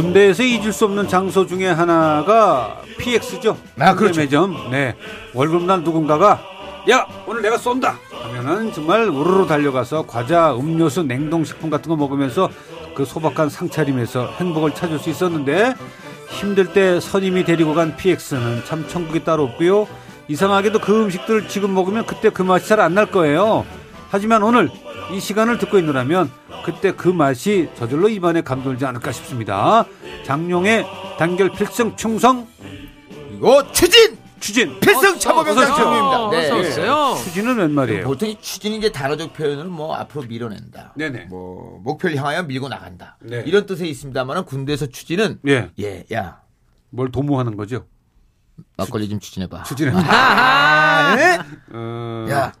군대에서 잊을 수 없는 장소 중에 하나가 PX죠. 아, 그렇죠. 매점. 네. 월급날 누군가가 야 오늘 내가 쏜다 하면은 정말 우르르 달려가서 과자, 음료수, 냉동식품 같은 거 먹으면서 그 소박한 상차림에서 행복을 찾을 수 있었는데 힘들 때 선임이 데리고 간 PX는 참 천국이 따로 없고요. 이상하게도 그 음식들을 지금 먹으면 그때 그 맛이 잘 안 날 거예요. 하지만 오늘 이 시간을 듣고 있느라면 그때 그 맛이 저절로 입안에 감돌지 않을까 싶습니다. 장룡의 단결 필승 충성 이거 추진 추진 필승 참모병장 오십시오. 장룡입니다 네. 어서 오세요. 추진은 웬 말이에요? 보통 이 추진이 이제 단어적 표현을 뭐 앞으로 밀어낸다 네네. 뭐 목표를 향하여 밀고 나간다 네. 이런 뜻에 있습니다만은 군대에서 추진은 예. 예 야 뭘 도모하는 거죠? 막걸리 좀 추진해봐 추진은 아, 예? 어... 야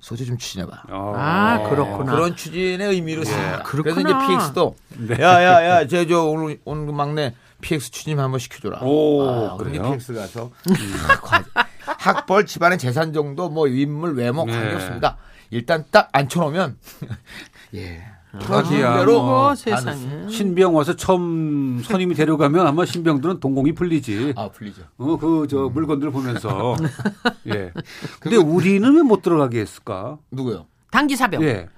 소주 좀 추진해봐 어... 아, 그렇구나. 그런 추진의 의미로 씁니다. 그래서 그렇구나. 이제 PX도 네. 야야야 저저 오늘 오늘 그 막내 PX 추진 한번 시켜줘라. 오, 아, 그래요? PX 가서 아, 과- 학벌 집안의 재산 정도 뭐 인물 외모 네. 관계 없습니다. 일단 딱 앉혀놓으면 예. 대로 뭐. 어, 세상에. 신병 와서 처음 선임이 데려가면 아마 신병들은 동공이 풀리지. 아 풀리죠. 어, 그, 저, 물건들 보면서. 예. 근데 우리는 왜 못 들어가게 했을까? 누구요? 단기 사병. 예.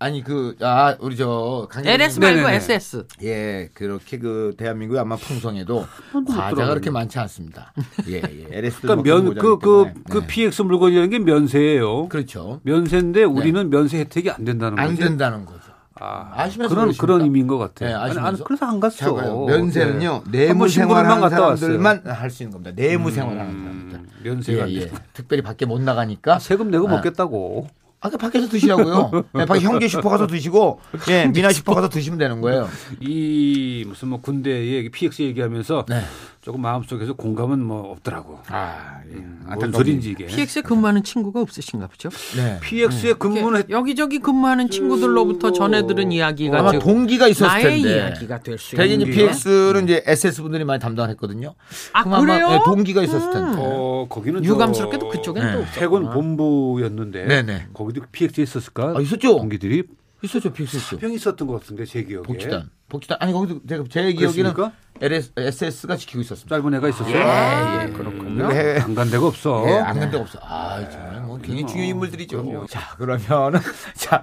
아니 그 아 우리 저 강렬 LS 말고 네네네. SS. 예, 그렇게 그 대한민국의 아마 풍성에도 과자가. 그렇게 많지 않습니다. 예, 예. LS도 그러니까 면, 그, 그, 그 PX 물건이라는 게 면세예요. 네. 그렇죠. 면세인데 우리는 면세 혜택이 안 된다는 안 거죠. 된다는 거죠. 아, 아시면서 그런? 그런 의미인 것 같아. 네, 아시면서? 아니, 그래서 안 갔어. 자고요. 면세는요 네. 내무 한번 신부름만 생활하는 갔다. 사람들만 할 수 있는 겁니다. 내무 생활하는 사람들. 음, 면세가 예, 안 예. 돼. 특별히 밖에 못 나가니까 세금 내고 아. 먹겠다고. 아까 밖에서 드시라고요. 네, 밖에 형제 슈퍼 가서 드시고 예, 미나 슈퍼 가서 드시면 되는 거예요. 이 무슨 뭐 군대 얘기, PX 얘기하면서 네. 조금 마음속에서 공감은 뭐 없더라고. 아, 예. 뭔 안타까운 소린지 이게. PX에 근무하는 친구가 없으신가 보죠? 네. PX에 근무는 했... 여기저기 근무하는 친구들로부터 전해 들은 이야기가 아마 동기가 있었을 나의 텐데. 이야기가 될수 대개 있는 이제 PX는 이제 SS 분들이 많이 담당을 했거든요. 아, 그래요? 예, 동기가 있었을 텐데. 어, 거기는 유감스럽게도 저 그쪽엔 네. 또 해군 없었구나. 본부였는데 네네. 거기도 PX 있었을까? 아, 있었죠. 동기들이 있었죠, PX 있었죠. 병 있었던 것 같은데 제 기억에. 복지단. 복지단. 아니, 거기도 제가 제 기억에는? LS, SS가 지키고 있었습니다. 짧은 애가 있었어요. 예, 예, 그렇군요. 예. 안간 데가 없어. 예, 안간 데가 없어. 아, 정말 뭐 굉장히 중요한 인물들이죠. 자, 그러면은 자,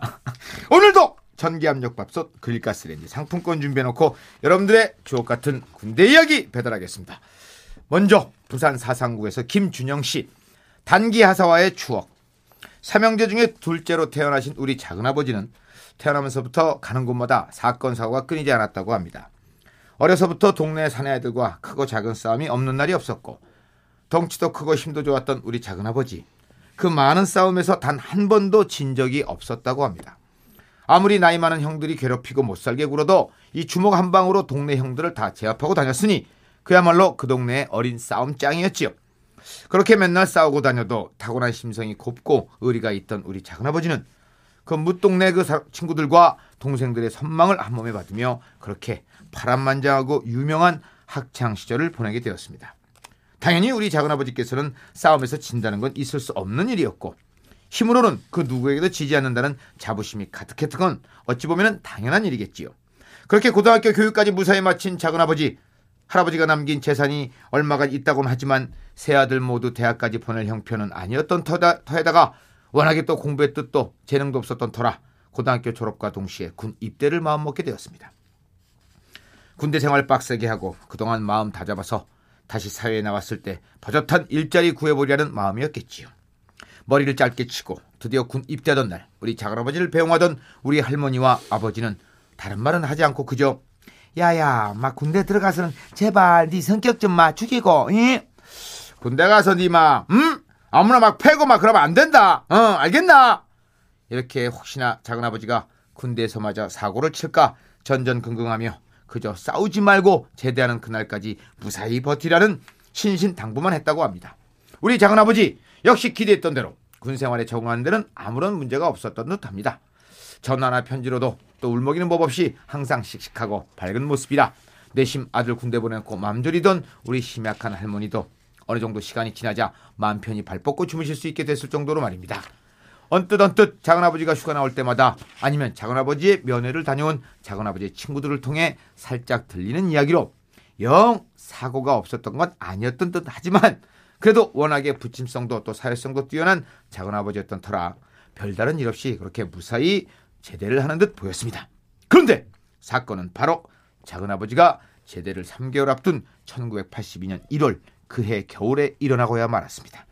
오늘도 전기압력밥솥 그릴가스레인지 상품권 준비해놓고 여러분들의 주옥 같은 군대 이야기 배달하겠습니다. 먼저 부산 사상구에서 김준영 씨 단기 하사와의 추억. 삼형제 중에 둘째로 태어나신 우리 작은아버지는 태어나면서부터 가는 곳마다 사건 사고가 끊이지 않았다고 합니다. 어려서부터 동네 사내아이들과 크고 작은 싸움이 없는 날이 없었고 덩치도 크고 힘도 좋았던 우리 작은 아버지. 그 많은 싸움에서 단 한 번도 진 적이 없었다고 합니다. 아무리 나이 많은 형들이 괴롭히고 못살게 굴어도 이 주먹 한 방으로 동네 형들을 다 제압하고 다녔으니 그야말로 그 동네의 어린 싸움짱이었지요. 그렇게 맨날 싸우고 다녀도 타고난 심성이 곱고 의리가 있던 우리 작은아버지는 그 무동네 그 사- 친구들과 동생들의 선망을 한 몸에 받으며 그렇게 파란만장하고 유명한 학창 시절을 보내게 되었습니다. 당연히 우리 작은아버지께서는 싸움에서 진다는 건 있을 수 없는 일이었고 힘으로는 그 누구에게도 지지 않는다는 자부심이 가득했던 건 어찌 보면 당연한 일이겠지요. 그렇게 고등학교 교육까지 무사히 마친 작은아버지 할아버지가 남긴 재산이 얼마가 있다고는 하지만 세 아들 모두 대학까지 보낼 형편은 아니었던 터다, 터에다가 워낙에 또 공부의 뜻도 재능도 없었던 터라 고등학교 졸업과 동시에 군 입대를 마음먹게 되었습니다. 군대 생활 빡세게 하고 그동안 마음 다잡아서 다시 사회에 나왔을 때 버젓한 일자리 구해보려는 마음이었겠지요. 머리를 짧게 치고 드디어 군 입대하던 날 우리 작은아버지를 배웅하던 우리 할머니와 아버지는 다른 말은 하지 않고 그저 야야 막 군대 들어가서는 제발 네 성격 좀 맞추기고 이? 군대 가서 니마 음? 아무나 막 패고 막 그러면 안 된다. 어, 알겠나? 이렇게 혹시나 작은아버지가 군대에서 맞아 사고를 칠까 전전긍긍하며 그저 싸우지 말고 제대하는 그날까지 무사히 버티라는 신신당부만 했다고 합니다. 우리 작은아버지 역시 기대했던 대로 군 생활에 적응하는 데는 아무런 문제가 없었던 듯합니다. 전화나 편지로도 또 울먹이는 법 없이 항상 씩씩하고 밝은 모습이라 내심 아들 군대 보내놓고 맘졸이던 우리 심약한 할머니도 어느 정도 시간이 지나자 마음 편히 발 뻗고 주무실 수 있게 됐을 정도로 말입니다. 언뜻 언뜻 작은아버지가 휴가 나올 때마다 아니면 작은아버지의 면회를 다녀온 작은아버지의 친구들을 통해 살짝 들리는 이야기로 영 사고가 없었던 건 아니었던 듯 하지만 그래도 워낙에 부침성도 또 사회성도 뛰어난 작은아버지였던 터라 별다른 일 없이 그렇게 무사히 제대를 하는 듯 보였습니다. 그런데 사건은 바로 작은아버지가 제대를 3개월 앞둔 1982년 1월 그해 겨울에 일어나고야 말았습니다.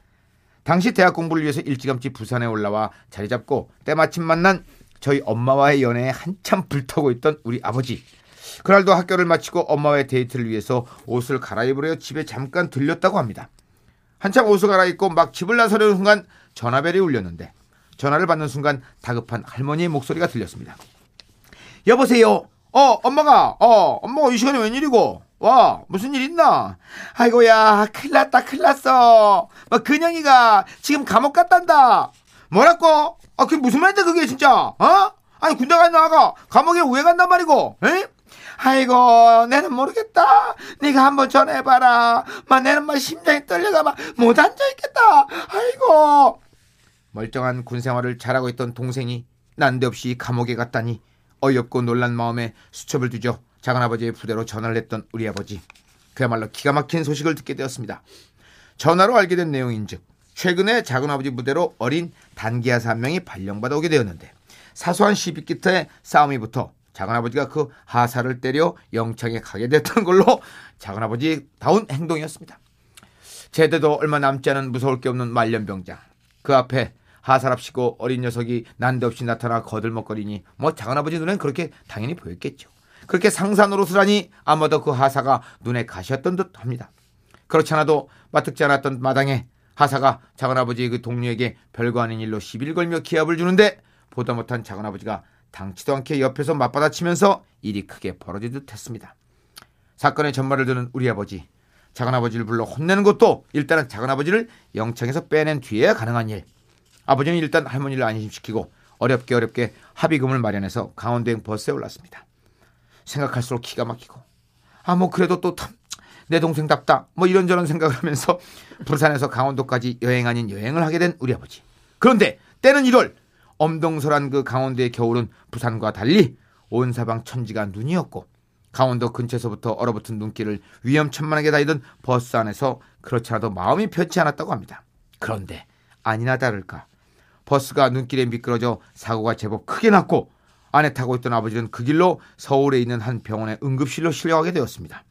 당시 대학 공부를 위해서 일찌감치 부산에 올라와 자리 잡고 때마침 만난 저희 엄마와의 연애에 한참 불타고 있던 우리 아버지. 그날도 학교를 마치고 엄마와의 데이트를 위해서 옷을 갈아입으려 집에 잠깐 들렸다고 합니다. 한참 옷을 갈아입고 막 집을 나서려는 순간 전화벨이 울렸는데 전화를 받는 순간 다급한 할머니의 목소리가 들렸습니다. 여보세요. 어, 엄마가, 어, 엄마가 이 시간에 웬일이고? 와, 무슨 일 있나? 아이고야, 큰일 났다, 큰일 났어. 뭐, 근영이가 지금 감옥 갔단다. 뭐라고? 아, 그게 무슨 말인데, 그게 진짜? 어? 아니, 군대 가 나가. 감옥에 왜 간단 말이고? 에? 아이고, 내는 모르겠다. 네가 한번 전화해봐라. 막, 내는 막 심장이 떨려가 막 못 앉아있겠다. 아이고. 멀쩡한 군 생활을 잘하고 있던 동생이 난데없이 감옥에 갔다니 어이없고 놀란 마음에 수첩을 뒤져 작은아버지의 부대로 전화를 했던 우리 아버지. 그야말로 기가 막힌 소식을 듣게 되었습니다. 전화로 알게 된 내용인즉 최근에 작은아버지 부대로 어린 단기하사 한 명이 발령받아 오게 되었는데 사소한 시비 끝에 싸움이 붙어 작은아버지가 그 하사를 때려 영창에 가게 됐던 걸로 작은아버지 다운 행동이었습니다. 제대도 얼마 남지 않은 무서울 게 없는 말년병장. 그 앞에 하사랍시고 어린 녀석이 난데없이 나타나 거들먹거리니 뭐 작은아버지 눈엔 그렇게 당연히 보였겠죠. 그렇게 상산으로 쓰라니 아마도 그 하사가 눈에 가셨던 듯 합니다. 그렇지 않아도 마뜩지 않았던 마당에 하사가 작은아버지의 그 동료에게 별거 아닌 일로 시비를 걸며 기합을 주는데 보다 못한 작은아버지가 당치도 않게 옆에서 맞받아치면서 일이 크게 벌어지듯 했습니다. 사건의 전말을 듣는 우리 아버지 작은아버지를 불러 혼내는 것도 일단은 작은아버지를 영창에서 빼낸 뒤에야 가능한 일. 아버지는 일단 할머니를 안심시키고 어렵게 어렵게 합의금을 마련해서 강원도행 버스에 올랐습니다. 생각할수록 기가 막히고 아 뭐 그래도 또 내 동생 답다 뭐 이런저런 생각을 하면서 부산에서 강원도까지 여행 아닌 여행을 하게 된 우리 아버지. 그런데 때는 1월 엄동설한 그 강원도의 겨울은 부산과 달리 온 사방 천지가 눈이었고 강원도 근처에서부터 얼어붙은 눈길을 위험천만하게 다니던 버스 안에서 그렇지 않아도 마음이 편치 않았다고 합니다. 그런데 아니나 다를까 버스가 눈길에 미끄러져 사고가 제법 크게 났고 안에 타고 있던 아버지는 그 길로 서울에 있는 한 병원의 응급실로 실려가게 되었습니다.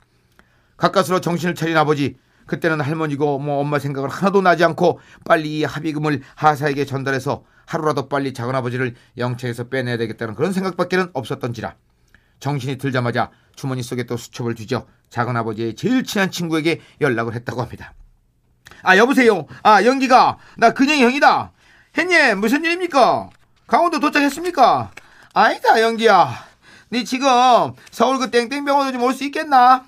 가까스로 정신을 차린 아버지 그때는 할머니고 뭐 엄마 생각을 하나도 나지 않고 빨리 이 합의금을 하사에게 전달해서 하루라도 빨리 작은 아버지를 영창에서 빼내야 되겠다는 그런 생각밖에는 없었던지라 정신이 들자마자 주머니 속에 또 수첩을 뒤져 작은 아버지의 제일 친한 친구에게 연락을 했다고 합니다. 아 여보세요. 아 영기가 나 근영이 형이다. 형님 무슨 일입니까? 강원도 도착했습니까? 아니다 영기야. 네 지금 서울 그 땡땡병원으로 좀 올 수 있겠나?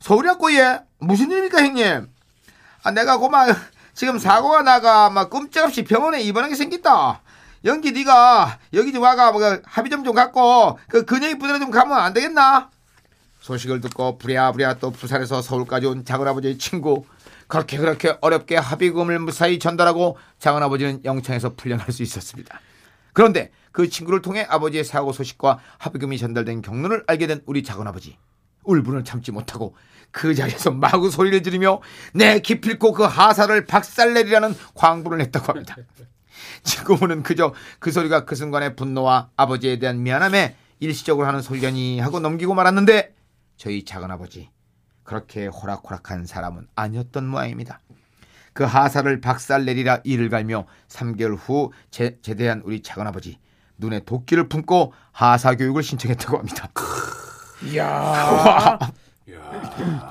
서울이라고 얘 무슨 일입니까 형님? 아 내가 고마 지금 사고가 나가 막 끔찍없이 병원에 입원하게 생겼다. 영기 네가 여기 좀 와가 뭐 합의 좀 좀 갖고 그 근영이 부대로 좀 가면 안 되겠나? 소식을 듣고 부랴부랴 또 부산에서 서울까지 온 작은아버지의 친구 그렇게 그렇게 어렵게 합의금을 무사히 전달하고 작은아버지는 영창에서 풀려날 수 있었습니다. 그런데 그 친구를 통해 아버지의 사고 소식과 합의금이 전달된 경로를 알게 된 우리 작은아버지 울분을 참지 못하고 그 자리에서 마구 소리를 지르며 내 기필코 그 하사를 박살내리라는 광부를 했다고 합니다. 지금은 그저 그 소리가 그 순간의 분노와 아버지에 대한 미안함에 일시적으로 하는 소리려니 하고 넘기고 말았는데 저희 작은아버지 그렇게 호락호락한 사람은 아니었던 모양입니다. 그 하사를 박살내리라 이를 갈며 3개월 후 제, 제대한 우리 작은아버지 눈에 도끼를 품고 하사 교육을 신청했다고 합니다. 이야.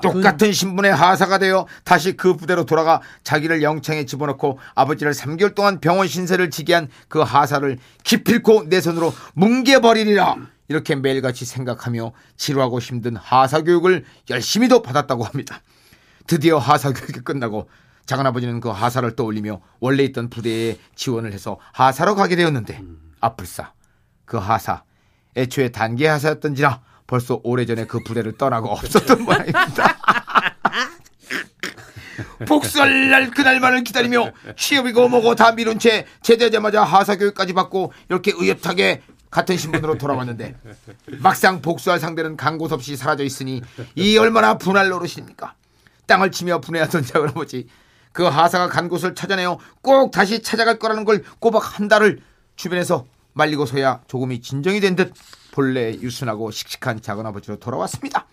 똑같은 신분의 하사가 되어 다시 그 부대로 돌아가 자기를 영창에 집어넣고 아버지를 3개월 동안 병원 신세를 지게 한 그 하사를 기필코 내 손으로 뭉개버리리라 이렇게 매일같이 생각하며 지루하고 힘든 하사 교육을 열심히도 받았다고 합니다. 드디어 하사 교육이 끝나고 작은아버지는 그 하사를 떠올리며 원래 있던 부대에 지원을 해서 하사로 가게 되었는데 아플싸 그 하사 애초에 단계 하사였던지라 벌써 오래전에 그 부대를 떠나고 없었던 모양입니다. 복수할 날 그날만을 기다리며 취업이고 뭐고 다 미룬 채 제대하자마자 하사 교육까지 받고 이렇게 의협하게 같은 신분으로 돌아왔는데 막상 복수할 상대는 간곳 없이 사라져 있으니 이 얼마나 분할 노릇입니까? 땅을 치며 분해하던 작은아버지 그 하사가 간 곳을 찾아내어 꼭 다시 찾아갈 거라는 걸 꼬박 한 달을 주변에서 말리고서야 조금이 진정이 된 듯 본래 유순하고 씩씩한 작은아버지로 돌아왔습니다.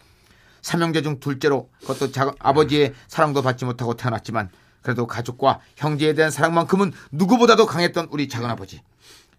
삼형제 중 둘째로 그것도 작은 아버지의 사랑도 받지 못하고 태어났지만 그래도 가족과 형제에 대한 사랑만큼은 누구보다도 강했던 우리 작은아버지.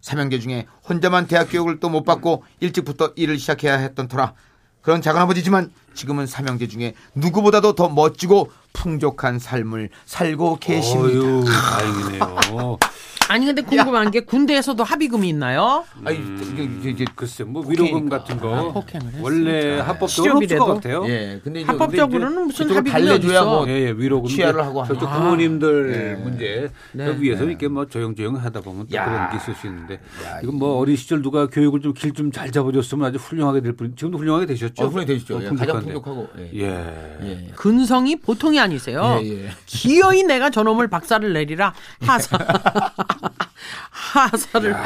삼형제 중에 혼자만 대학 교육을 또 못 받고 일찍부터 일을 시작해야 했던 터라 그런 작은아버지지만 지금은 삼형제 중에 누구보다도 더 멋지고 풍족한 삶을 살고 계십니다. 어휴, 다행이네요. 아니 근데 궁금한 게 군대에서도 합의금이 있나요? 아니, 이게, 이게, 이게 글쎄, 뭐 위로금. 같은 거 아, 폭행을. 원래 합법적으로 없을? 것 같아요. 예, 근데 이제 합법적으로는 근데 무슨 이제 합의금이 달래줘야 어딨어? 뭐 예, 예, 위로금 취하를 하고 저쪽 하나. 부모님들 네. 문제 네. 그 위해서 이렇게 뭐 조용조용 하다 보면 또 야. 그런 게 있을 수 있는데 이건 뭐 어린 시절 누가 교육을 좀 길 좀 잘 잡아줬으면 아주 훌륭하게 될 뿐. 지금도 훌륭하게 되셨죠? 어, 훌륭히 되시죠. 어, 예, 가장. 풍족하고. 예. 예. 예. 근성이 보통이 아니 세요. 예, 예. 기어이 내가 저놈을 박살을 내리라 하사 하사를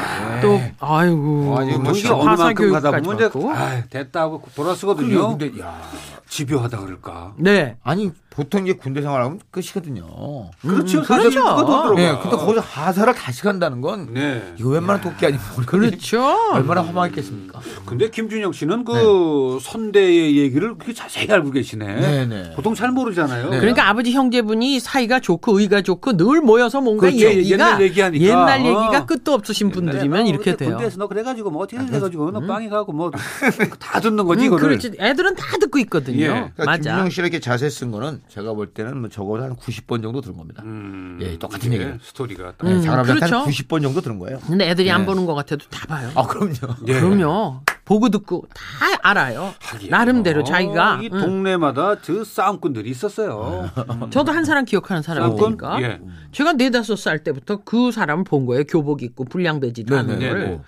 또 아이고 아니, 뭐 이게 어느 만큼 가다 보면 이제 받고. 아, 됐다 하고 돌아서거든요. 근데 야, 집요하다 그럴까. 네 아니 보통 이제 군대 생활하면 끝이거든요. 그렇죠. 그렇죠. 누가 더 들어가. 예, 근데 거기서 하사를 다시 간다는 건 네. 이거 웬만한 도끼 아니면 그렇죠. 얼마나 험하겠습니까? 근데 김준영 씨는 그 선대의 얘기를 그렇게 자세히 알고 계시네. 네, 네. 보통 잘 모르잖아요. 네. 그러니까 아버지 형제분이 사이가 좋고 의가 좋고 늘 모여서 뭔가 그렇죠. 얘기가 옛날 얘기하니까. 옛날 어. 얘기가 끝도 없으신 분들이면 이렇게 돼요. 군대에서 너 그래가지고 뭐 어떻게 돼가지고 너 빵이 가고 뭐 다 듣는 거지 음, 이거를. 그렇지. 애들은 다 듣고 있거든요. 예. 그러니까 맞아. 김준영 씨 이렇게 자세 쓴 거는 제가 볼 때는 뭐 적어도 한 90번 정도 들은 겁니다. 음, 예, 똑같은 이게 얘기예요. 스토리가 딱. 음, 그렇죠. 한 90번 정도 들은 거예요. 근데 애들이 안 네. 보는 것 같아도 다 봐요. 아, 그럼요. 예. 그럼요. 보고 듣고 다 알아요. 하긴. 나름대로 어, 자기가. 이 응. 동네마다 저 싸움꾼들이 있었어요. 저도 한 사람 기억하는 사람이니까. 예. 제가 네다섯 살 때부터 그 사람을 본 거예요. 교복 입고 불량배지 하는 네, 걸. 네.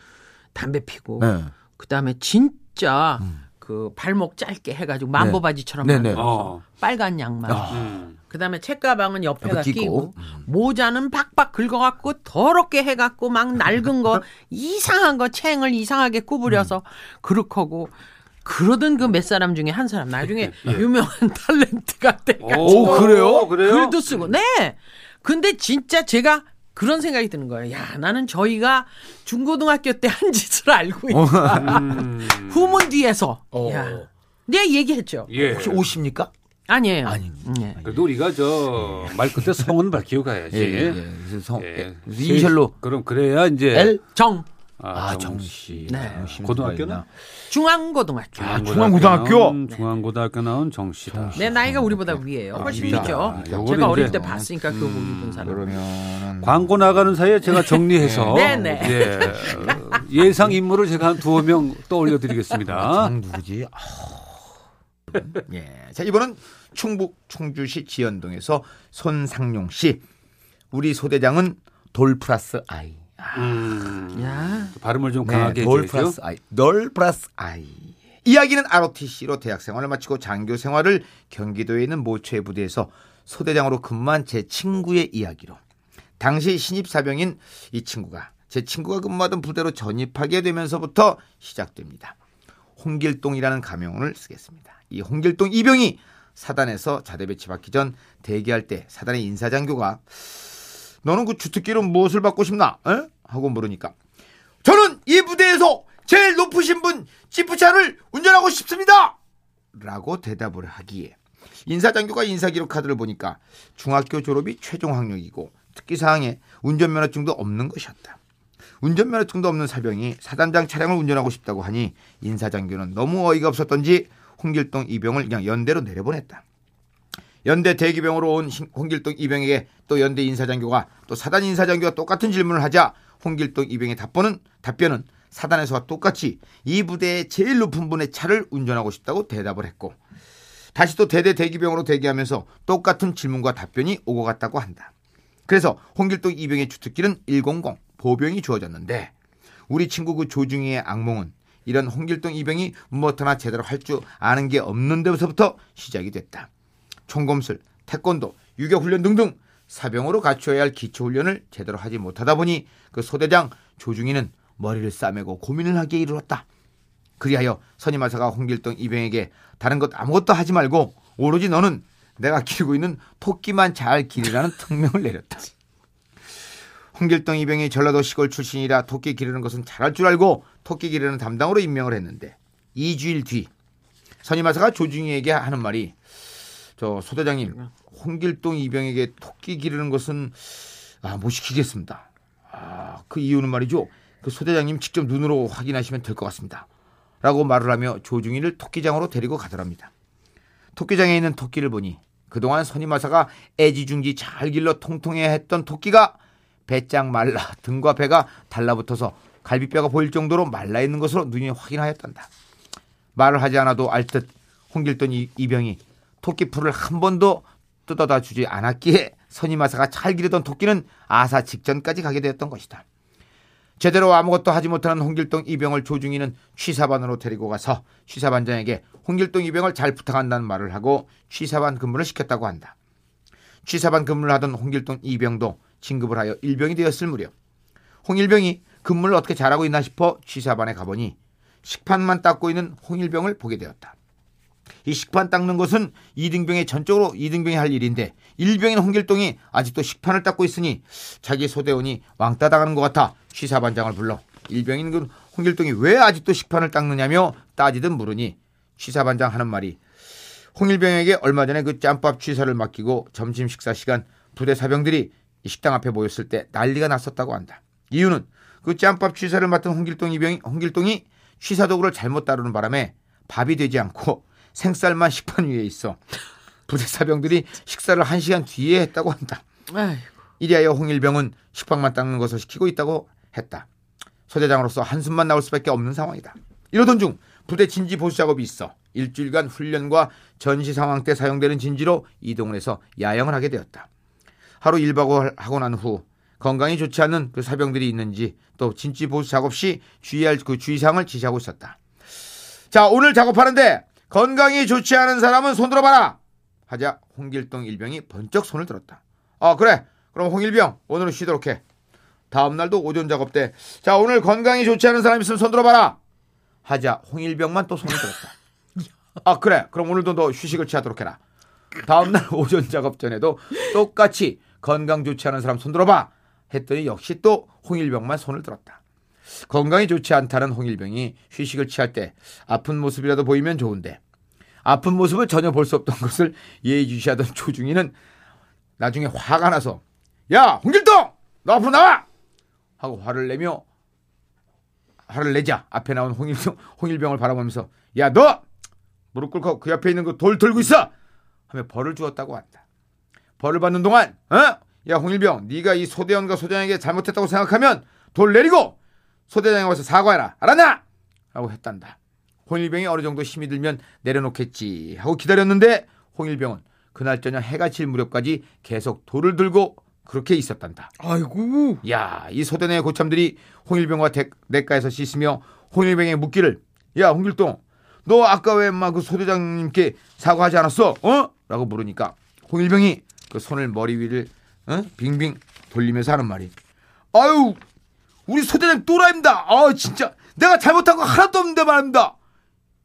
담배 피고. 네. 그 다음에 진짜 그 발목 짧게 해가지고 만보바지처럼 네, 네. 어. 빨간 양말. 음. 그다음에 책가방은 옆에다 옆에 끼고, 끼고. 모자는 박박 긁어갖고 더럽게 해갖고 막 낡은 거 이상한 거 챙을 이상하게 구부려서 그렇고 그러던 그 몇 사람 중에 한 사람 나중에 유명한 탤런트가 돼가지고 오, 그래요? 그래요? 글도 쓰고 네 근데 진짜 제가 그런 생각이 드는 거예요 야 나는 저희가 중고등학교 때 한 짓을 알고 있다 음. 후문 뒤에서 어. 야 내가 얘기했죠 예. 혹시 오십니까? 아니에요 아니. 예. 그래도 우리가 저 말 끝에 성은 밝히고 가야지. 예, 예, 예. 성, 예. 예. 이니셜로 그럼 그래야 이제 L. 정 아, 정- 정씨. 네. 고등학교는? 중앙고등학교. 아, 중앙고등학교? 나온, 중앙고등학교 나온 정씨다. 내 나이가 우리보다 위에요. 훨씬 위다. 위죠. 아, 제가 어릴 이제- 때 봤으니까 교복 입은 사람. 그러면은 광고 나가는 사이에 제가 정리해서 네, 네. 예, 어, 예상 인물을 제가 한 두어 명 떠올려 드리겠습니다. 정 누구지? 아. 예. 자, 이번은 충북 충주시 지연동에서 손상용 씨. 우리 소대장은 돌 플러스 아이. 음, 야, 발음을 좀 네, 강하게 돌 해줘야죠. 플러스 아이. 널 플러스 아이. 이야기는 ROTC로 대학 생활을 마치고 장교 생활을 경기도에 있는 모처의 부대에서 소대장으로 근무한 제 친구의 이야기로 당시 신입 사병인 이 친구가 제 친구가 근무하던 부대로 전입하게 되면서부터 시작됩니다. 홍길동이라는 가명을 쓰겠습니다. 이 홍길동 이병이 사단에서 자대 배치 받기 전 대기할 때 사단의 인사장교가 너는 그 주특기로 무엇을 받고 싶나? 에? 하고 물으니까 저는 이 부대에서 제일 높으신 분 지프차를 운전하고 싶습니다. 라고 대답을 하기에 인사장교가 인사기록 카드를 보니까 중학교 졸업이 최종 학력이고 특기사항에 운전면허증도 없는 것이었다. 운전면허증도 없는 사병이 사단장 차량을 운전하고 싶다고 하니 인사장교는 너무 어이가 없었던지 홍길동 이병을 그냥 연대로 내려보냈다. 연대 대기병으로 온 신- 홍길동 이병에게 또 연대 인사장교가 또 사단 인사장교가 똑같은 질문을 하자 홍길동 이병의 답변은 답변은 사단에서와 똑같이 이 부대의 제일 높은 분의 차를 운전하고 싶다고 대답을 했고 다시 또 대대 대기병으로 대기하면서 똑같은 질문과 답변이 오고 갔다고 한다. 그래서 홍길동 이병의 주특기는 100 보병이 주어졌는데 우리 친구 그 조중희의 악몽은 이런 홍길동 이병이 무엇 하나 제대로 할 줄 아는 게 없는 데서부터 시작이 됐다. 총검술, 태권도, 유격훈련 등등 사병으로 갖춰야 할 기초훈련을 제대로 하지 못하다 보니 그 소대장 조중희는 머리를 싸매고 고민을 하기에 이르렀다. 그리하여 선임하사가 홍길동 이병에게 다른 것 아무것도 하지 말고 오로지 너는 내가 기르고 있는 토끼만 잘 기르라는 특명을 내렸다. 홍길동 이병이 전라도 시골 출신이라 토끼 기르는 것은 잘할 줄 알고 토끼 기르는 담당으로 임명을 했는데 2주일 뒤 선임하사가 조중희에게 하는 말이 저 소대장님 홍길동 이병에게 토끼 기르는 것은 아, 못 시키겠습니다. 아, 그 이유는 말이죠. 그 소대장님 직접 눈으로 확인하시면 될 것 같습니다. 라고 말을 하며 조중희를 토끼장으로 데리고 가더랍니다. 토끼장에 있는 토끼를 보니 그동안 선임하사가 애지중지 잘 길러 통통해 했던 토끼가 배짱 말라 등과 배가 달라붙어서 갈비뼈가 보일 정도로 말라 있는 것으로 눈이 확인하였단다. 말을 하지 않아도 알듯 홍길동 이- 이병이 토끼풀을 한 번도 뜯어다 주지 않았기에 선임하사가 잘 기르던 토끼는 아사 직전까지 가게 되었던 것이다. 제대로 아무것도 하지 못하는 홍길동 이병을 조중희는 취사반으로 데리고 가서 취사반장에게 홍길동 이병을 잘 부탁한다는 말을 하고 취사반 근무를 시켰다고 한다. 취사반 근무를 하던 홍길동 이병도 진급을 하여 일병이 되었을 무렵 홍일병이 근무를 어떻게 잘하고 있나 싶어 취사반에 가보니 식판만 닦고 있는 홍일병을 보게 되었다. 이 식판 닦는 것은 이등병의 전적으로 이등병이 할 일인데 일병인 홍길동이 아직도 식판을 닦고 있으니 자기 소대원이 왕따 당하는 것 같아 취사반장을 불러 일병인 그 홍길동이 왜 아직도 식판을 닦느냐며 따지듯 물으니 취사반장 하는 말이 홍일병에게 얼마 전에 그 짬밥 취사를 맡기고 점심 식사 시간 부대 사병들이 이 식당 앞에 모였을 때 난리가 났었다고 한다. 이유는 그 짬밥 취사를 맡은 홍길동 이병이 홍길동이 취사 도구를 잘못 다루는 바람에 밥이 되지 않고 생쌀만 식판 위에 있어 부대 사병들이 식사를 한 시간 뒤에 했다고 한다. 이리하여 홍일병은 식빵만 닦는 것을 시키고 있다고 했다. 소대장으로서 한숨만 나올 수밖에 없는 상황이다. 이러던 중 부대 진지 보수 작업이 있어 일주일간 훈련과 전시 상황 때 사용되는 진지로 이동을 해서 야영을 하게 되었다. 하루 일박을 하고 난 후 건강이 좋지 않은 그 사병들이 있는지 또 진지 보수 작업 시 주의할 그 주의사항을 지시하고 있었다. 자 오늘 작업하는데 건강이 좋지 않은 사람은 손 들어봐라 하자 홍길동 일병이 번쩍 손을 들었다. 아 그래 그럼 홍일병 오늘은 쉬도록 해. 다음 날도 오전 작업 때 자 오늘 건강이 좋지 않은 사람 있으면 손 들어봐라 하자 홍일병만 또 손을 들었다. 아 그래 그럼 오늘도 너 휴식을 취하도록 해라. 다음 날 오전 작업 전에도 똑같이 건강 좋지 않은 사람 손 들어봐! 했더니 역시 또 홍일병만 손을 들었다. 건강이 좋지 않다는 홍일병이 휴식을 취할 때 아픈 모습이라도 보이면 좋은데 아픈 모습을 전혀 볼 수 없던 것을 예의주시하던 조중희는 나중에 화가 나서 야 홍길동! 너 앞으로 나와! 하고 화를 내며 화를 내자 앞에 나온 홍일병, 홍일병을 바라보면서 야 너 무릎 꿇고 그 옆에 있는 그 돌 들고 있어! 하며 벌을 주었다고 한다 벌을 받는 동안 어? 야 홍일병 네가 이 소대원과 소장에게 잘못했다고 생각하면 돌 내리고 소대장에 와서 사과해라 알았나? 라고 했단다 홍일병이 어느 정도 힘이 들면 내려놓겠지 하고 기다렸는데 홍일병은 그날 저녁 해가 질 무렵까지 계속 돌을 들고 그렇게 있었단다. 아이고. 야, 이 소대내 고참들이 홍일병과 대, 내과에서 씻으며 홍일병의 묻기를 야, 홍길동, 너 아까 왜 막 그 소대장님께 사과하지 않았어? 어? 라고 물으니까 홍일병이 그 손을 머리 위를 어? 빙빙 돌리면서 하는 말이 아유, 우리 소대장 또라입니다. 아, 진짜 내가 잘못한 거 하나도 없는데 말입니다.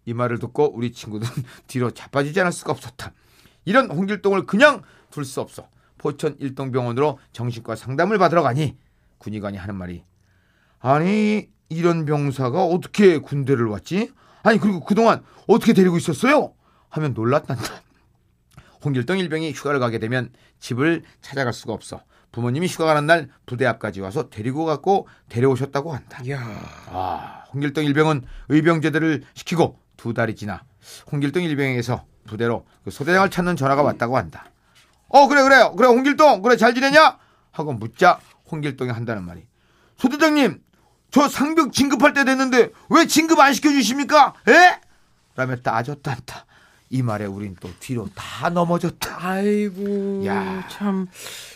이 말을 듣고 우리 친구들은 뒤로 자빠지지 않을 수가 없었다. 이런 홍길동을 그냥 둘 수 없어. 포천 일동병원으로 정신과 상담을 받으러 가니 군의관이 하는 말이 아니 이런 병사가 어떻게 군대를 왔지? 아니 그리고 그동안 어떻게 데리고 있었어요? 하면 놀랐단다. 홍길동 일병이 휴가를 가게 되면 집을 찾아갈 수가 없어. 부모님이 휴가 가는 날 부대 앞까지 와서 데리고 갔고 데려오셨다고 한다. 야. 아, 홍길동 일병은 의병제대를 시키고 두 달이 지나 홍길동 일병에게서 부대로 그 소대장을 찾는 전화가 왔다고 한다. 어 그래 그래 그래 홍길동 그래 잘 지내냐? 하고 묻자 홍길동이 한다는 말이 소대장님 저 상병 진급할 때 됐는데 왜 진급 안 시켜주십니까? 에? 라며 따졌단다. 이 말에 우린 또 뒤로 다 넘어졌다. 아이고 야. 참,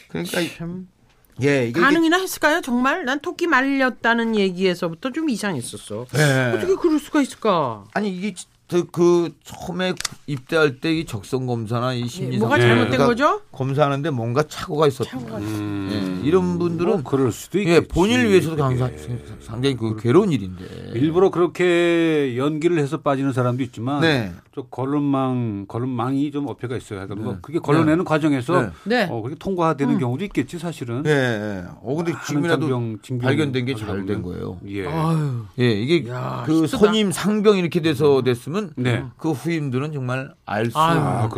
그러니까 이- 참예 이게 가능이나 했을까요 정말? 난 토끼 말렸다는 얘기에서부터 좀 이상했었어. 예. 어떻게 그럴 수가 있을까? 아니 이게 그, 그 처음에 입대할 때 이 적성 검사나 이 심리 예, 뭐가 잘못된 그러니까 거죠? 검사하는데 뭔가 착오가 거예요. 음, 예, 이런 분들은 뭐 그럴 수도 있겠지. 예, 본인을 위해서도 그게. 항상 상당히 그 괴로운 일인데. 일부러 그렇게 연기를 해서 빠지는 사람도 있지만 네. 또 걸음망 걸음망이 좀 어폐가 있어요. 그러니까 뭐 그게 걸러내는 과정에서 네. 네. 어 그게 통과되는 경우도 있겠지 사실은. 예, 예. 어 근데 지금이라도 장병, 징병 발견된 게 잘. 된 거예요. 예. 아유. 예, 이게 야, 그. 선임 상병 이렇게 돼서 됐으면 네. 그 후임들은 정말 알수 아유. 아.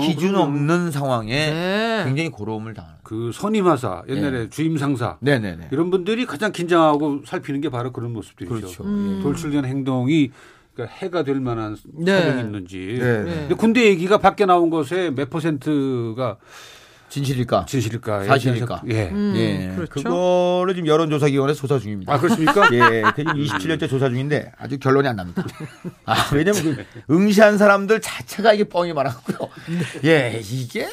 기준 그럼요. 없는 상황에 네. 굉장히 고로움을 당하는. 그 선임하사 옛날에 주임 상사 네, 네, 네. 이런 분들이 가장 긴장하고 살피는 게 바로 그런 모습들이죠. 그렇죠. 음. 돌출된 행동이 그러니까 해가 될 만한 네. 사정이 있는지. 네, 네. 근데 군대 얘기가 밖에 나온 것에 몇 퍼센트가 진실일까? 진실일까? 사실일까? 예. 음, 예, 그렇죠. 그거를 지금 여론조사기관에서 조사 중입니다. 아 그렇습니까? 예, 그 지금 27년째 조사 중인데 아직 결론이 안 납니다. 아, 왜냐면 그 응시한 사람들 자체가 이게 뻥이 많았고요. 예, 이게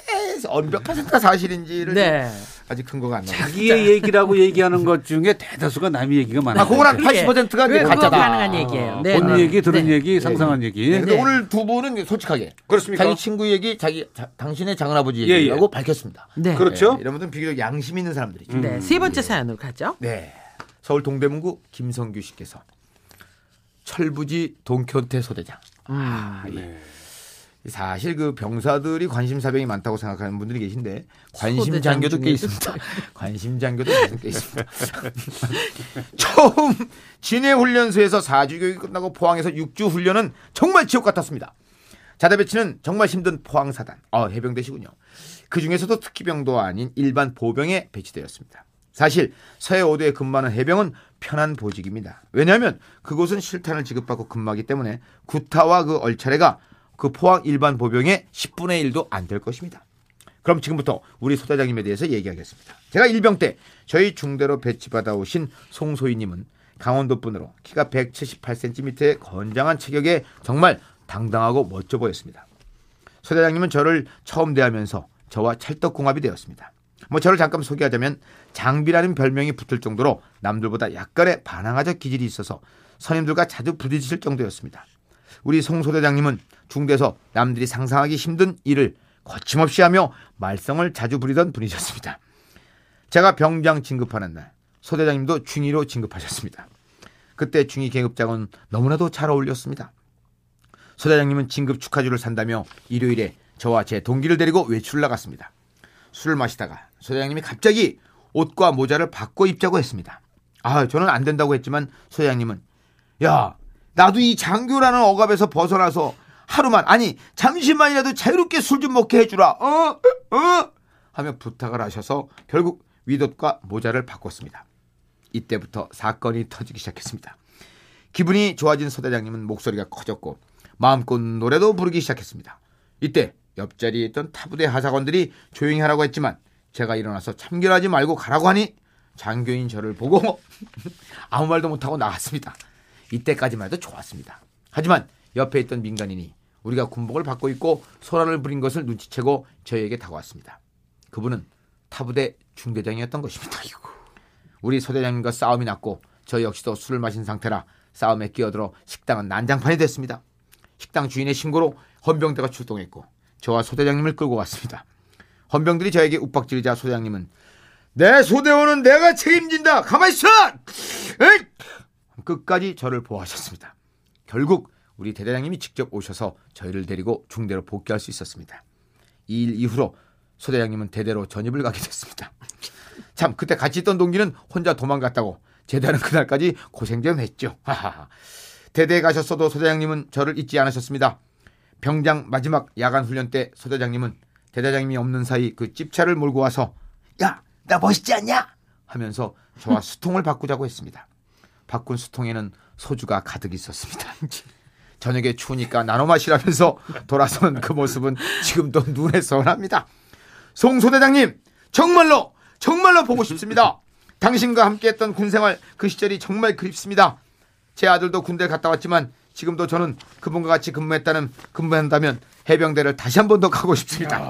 퍼센트가 사실인지를 네. 아직 근거가 안 나와요. 자기의 얘기라고 얘기하는 것 중에 대다수가 남의 얘기가 많아요. 아, 그게- 80%가 그게 이제 그거 가짜다. 가능한 얘기예요. 네. 본 네. 얘기, 들은 네. 얘기, 상상한 얘기. 네, 근데 네. 오늘 두 분은 솔직하게 그렇습니까? 자기 친구 얘기, 자기 자- 당신의 작은아버지 예, 얘기라고 예. 밝혔습니다. 네. 그렇죠? 예, 이런 분들은 비교적 양심 있는 사람들이죠. 네. 세 번째 사연으로 가죠. 네. 서울 동대문구 김성규 씨께서 철부지 동현태 소대장. 아, 예. 네. 사실 그 병사들이 관심 사병이 많다고 생각하는 분들이 계신데 관심 장교도 꽤 있습니다. 관심 장교도 꽤 있습니다. 처음 진해 훈련소에서 4주 교육이 끝나고 포항에서 6주 훈련은 정말 지옥 같았습니다. 자대 배치는 정말 힘든 포항 사단. 어, 해병대시군요. 그 중에서도 특기병도 아닌 일반 보병에 배치되었습니다. 사실 서해 5도에 근무하는 해병은 편한 보직입니다. 왜냐하면 그곳은 실탄을 지급받고 근무하기 때문에 구타와 그 얼차례가 그 포항 일반 보병의 10분의 1도 안 될 것입니다. 그럼 지금부터 우리 소대장님에 대해서 얘기하겠습니다. 제가 일병 때 저희 중대로 배치받아 오신 송소희님은 강원도 분으로 키가 178cm의 건장한 체격에 정말 당당하고 멋져 보였습니다. 소대장님은 저를 처음 대하면서 저와 찰떡궁합이 되었습니다. 뭐 저를 잠깐 소개하자면 장비라는 별명이 붙을 정도로 남들보다 약간의 반항아적 기질이 있어서 선임들과 자주 부딪힐 정도였습니다. 우리 송 소대장님은 중대에서 남들이 상상하기 힘든 일을 거침없이 하며 말썽을 자주 부리던 분이셨습니다. 제가 병장 진급하는 날 소대장님도 중위로 진급하셨습니다. 그때 중위 계급장은 너무나도 잘 어울렸습니다. 소대장님은 진급 축하주를 산다며 일요일에 저와 제 동기를 데리고 외출을 나갔습니다. 술을 마시다가 소대장님이 갑자기 옷과 모자를 바꿔 입자고 했습니다. 아, 저는 안 된다고 했지만 소대장님은 야, 나도 이 장교라는 억압에서 벗어나서 하루만 아니 잠시만이라도 자유롭게 술 좀 먹게 해주라. 어? 어? 하며 부탁을 하셔서 결국 윗옷과 모자를 바꿨습니다. 이때부터 사건이 터지기 시작했습니다. 기분이 좋아진 소대장님은 목소리가 커졌고 마음껏 노래도 부르기 시작했습니다. 이때 옆자리에 있던 타부대 하사관들이 조용히 하라고 했지만 제가 일어나서 참견하지 말고 가라고 하니 장교인 저를 보고 아무 말도 못하고 나갔습니다. 이때까지만 해도 좋았습니다. 하지만 옆에 있던 민간인이 우리가 군복을 받고 있고 소란을 부린 것을 눈치채고 저에게 다가왔습니다. 그분은 타부대 중대장이었던 것입니다. 우리 소대장님과 싸움이 났고 저 역시도 술을 마신 상태라 싸움에 끼어들어 식당은 난장판이 됐습니다. 식당 주인의 신고로 헌병대가 출동했고 저와 소대장님을 끌고 갔습니다. 헌병들이 저에게 욱박지르자 소대장님은 내 소대원은 내가 책임진다. 가만히 있어. 에이! 끝까지 저를 보호하셨습니다. 결국 우리 대대장님이 직접 오셔서 저희를 데리고 중대로 복귀할 수 있었습니다. 이 일 이후로 소대장님은 대대로 전입을 가게 됐습니다. 참 그때 같이 있던 동기는 혼자 도망갔다고 제대하는 그날까지 고생 좀 했죠. 하하하. 대대에 가셨어도 소대장님은 저를 잊지 않으셨습니다. 병장 마지막 야간 훈련 때 소대장님은 대대장님이 없는 사이 그 찝차를 몰고 와서 야 나 멋있지 않냐 하면서 저와 수통을 바꾸자고 했습니다. 바꾼 수통에는 소주가 가득 있었습니다. 저녁에 추우니까 나눠 마시라면서 돌아선 그 모습은 지금도 눈에 선합니다. 송 소대장님 정말로 정말로 보고 싶습니다. 당신과 함께했던 군생활 그 시절이 정말 그립습니다. 제 아들도 군대 갔다 왔지만 지금도 저는 그분과 같이 근무했다는 근무한다면 해병대를 다시 한 번 더 가고 싶습니다.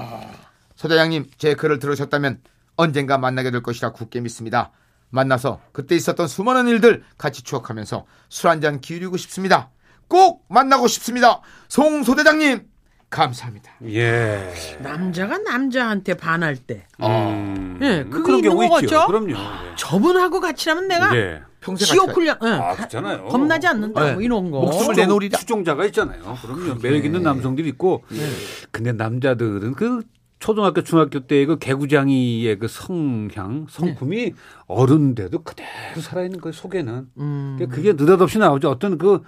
소대장님 제 글을 들으셨다면 언젠가 만나게 될 것이라 굳게 믿습니다. 만나서 그때 있었던 수많은 일들 같이 추억하면서 술 한 잔 기울이고 싶습니다. 꼭 만나고 싶습니다. 송 소대장님 감사합니다. 예. 남자가 남자한테 반할 때 음. 예, 그게 그런 있는 경우 거겠죠? 있죠. 그럼요. 저분하고 같이라면 내가 예. 평생 지옥 같이 훈련 예, 아, 가- 그렇잖아요. 겁나지 않는다 네. 뭐 이런 거 목숨을 내놓으리라. 추종자가 있잖아요. 그럼요. 매력 있는 남성들이 있고. 근데 남자들은 그 초등학교, 중학교 때그 개구장이의 그 성향, 성품이 어른 돼도 그대로 살아있는 거예요, 속에는. 음. 그게 느닷없이 나오죠. 어떤 그,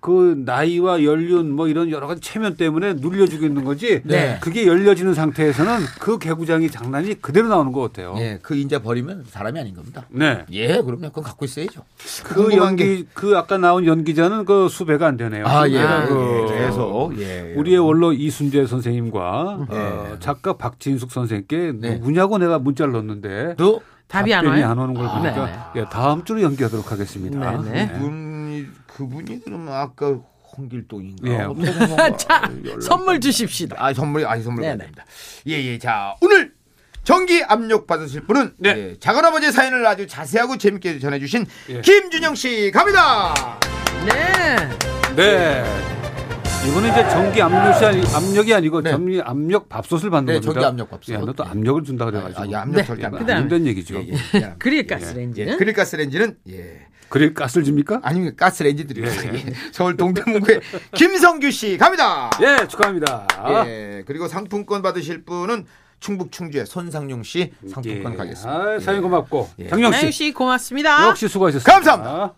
그 나이와 연륜 뭐 이런 여러 가지 체면 때문에 눌려주고 있는 거지. 네. 그게 열려지는 상태에서는 그 개구장이 장난이 그대로 나오는 것 같아요. 예, 그 인자 버리면 사람이 아닌 겁니다. 네. 예, 그럼요. 그건 갖고 있어야죠. 그 궁금한 게- 연기, 그 아까 나온 연기자는 그 수배가 안 되네요. 아, 예. 아, 그 예. 그래서 예. 우리의 원로 이순재 선생님과 네. 어, 작가 박진숙 선생님께 네. 누구냐고 내가 문자를 넣었는데 또 답이 안? 안 오는 걸 아, 보니까 예, 다음 주로 연기하도록 하겠습니다. 네, 네. 그분이 그러면 아까 홍길동인가? 예. 자, 선물 주십시다. 아 선물이 아니 선물 네네. 받습니다. 예 예. 자 오늘 전기 압력 받으실 분은 네. 예, 작은아버지 사연을 아주 자세하고 재밌게 전해주신 예. 김준영 씨 갑니다. 네. 네. 이거는 이제 전기 압력이, 아니, 압력이 아니고 네. 전기 압력 밥솥을 받는 네, 겁니다. 전기 압력 밥솥. 예, 너또 네. 압력을 준다 그래가지고. 아, 예, 압력 네. 절대 안 된다는 얘기죠. 예, 예. 그릴 예, 가스레인지는 그릴 가스레인지는 예. 그릴 가스를 줍니까? 아니 가스레인지들이 예, 예. 서울 동대문구의 김성규 씨 갑니다. 예, 축하합니다. 예. 그리고 상품권 받으실 분은 충북 충주의 손상용 씨 상품권 예. 가겠습니다. 아, 사연 고맙고. 예. 장영 나영 씨. 씨 고맙습니다. 역시 수고하셨습니다. 감사합니다.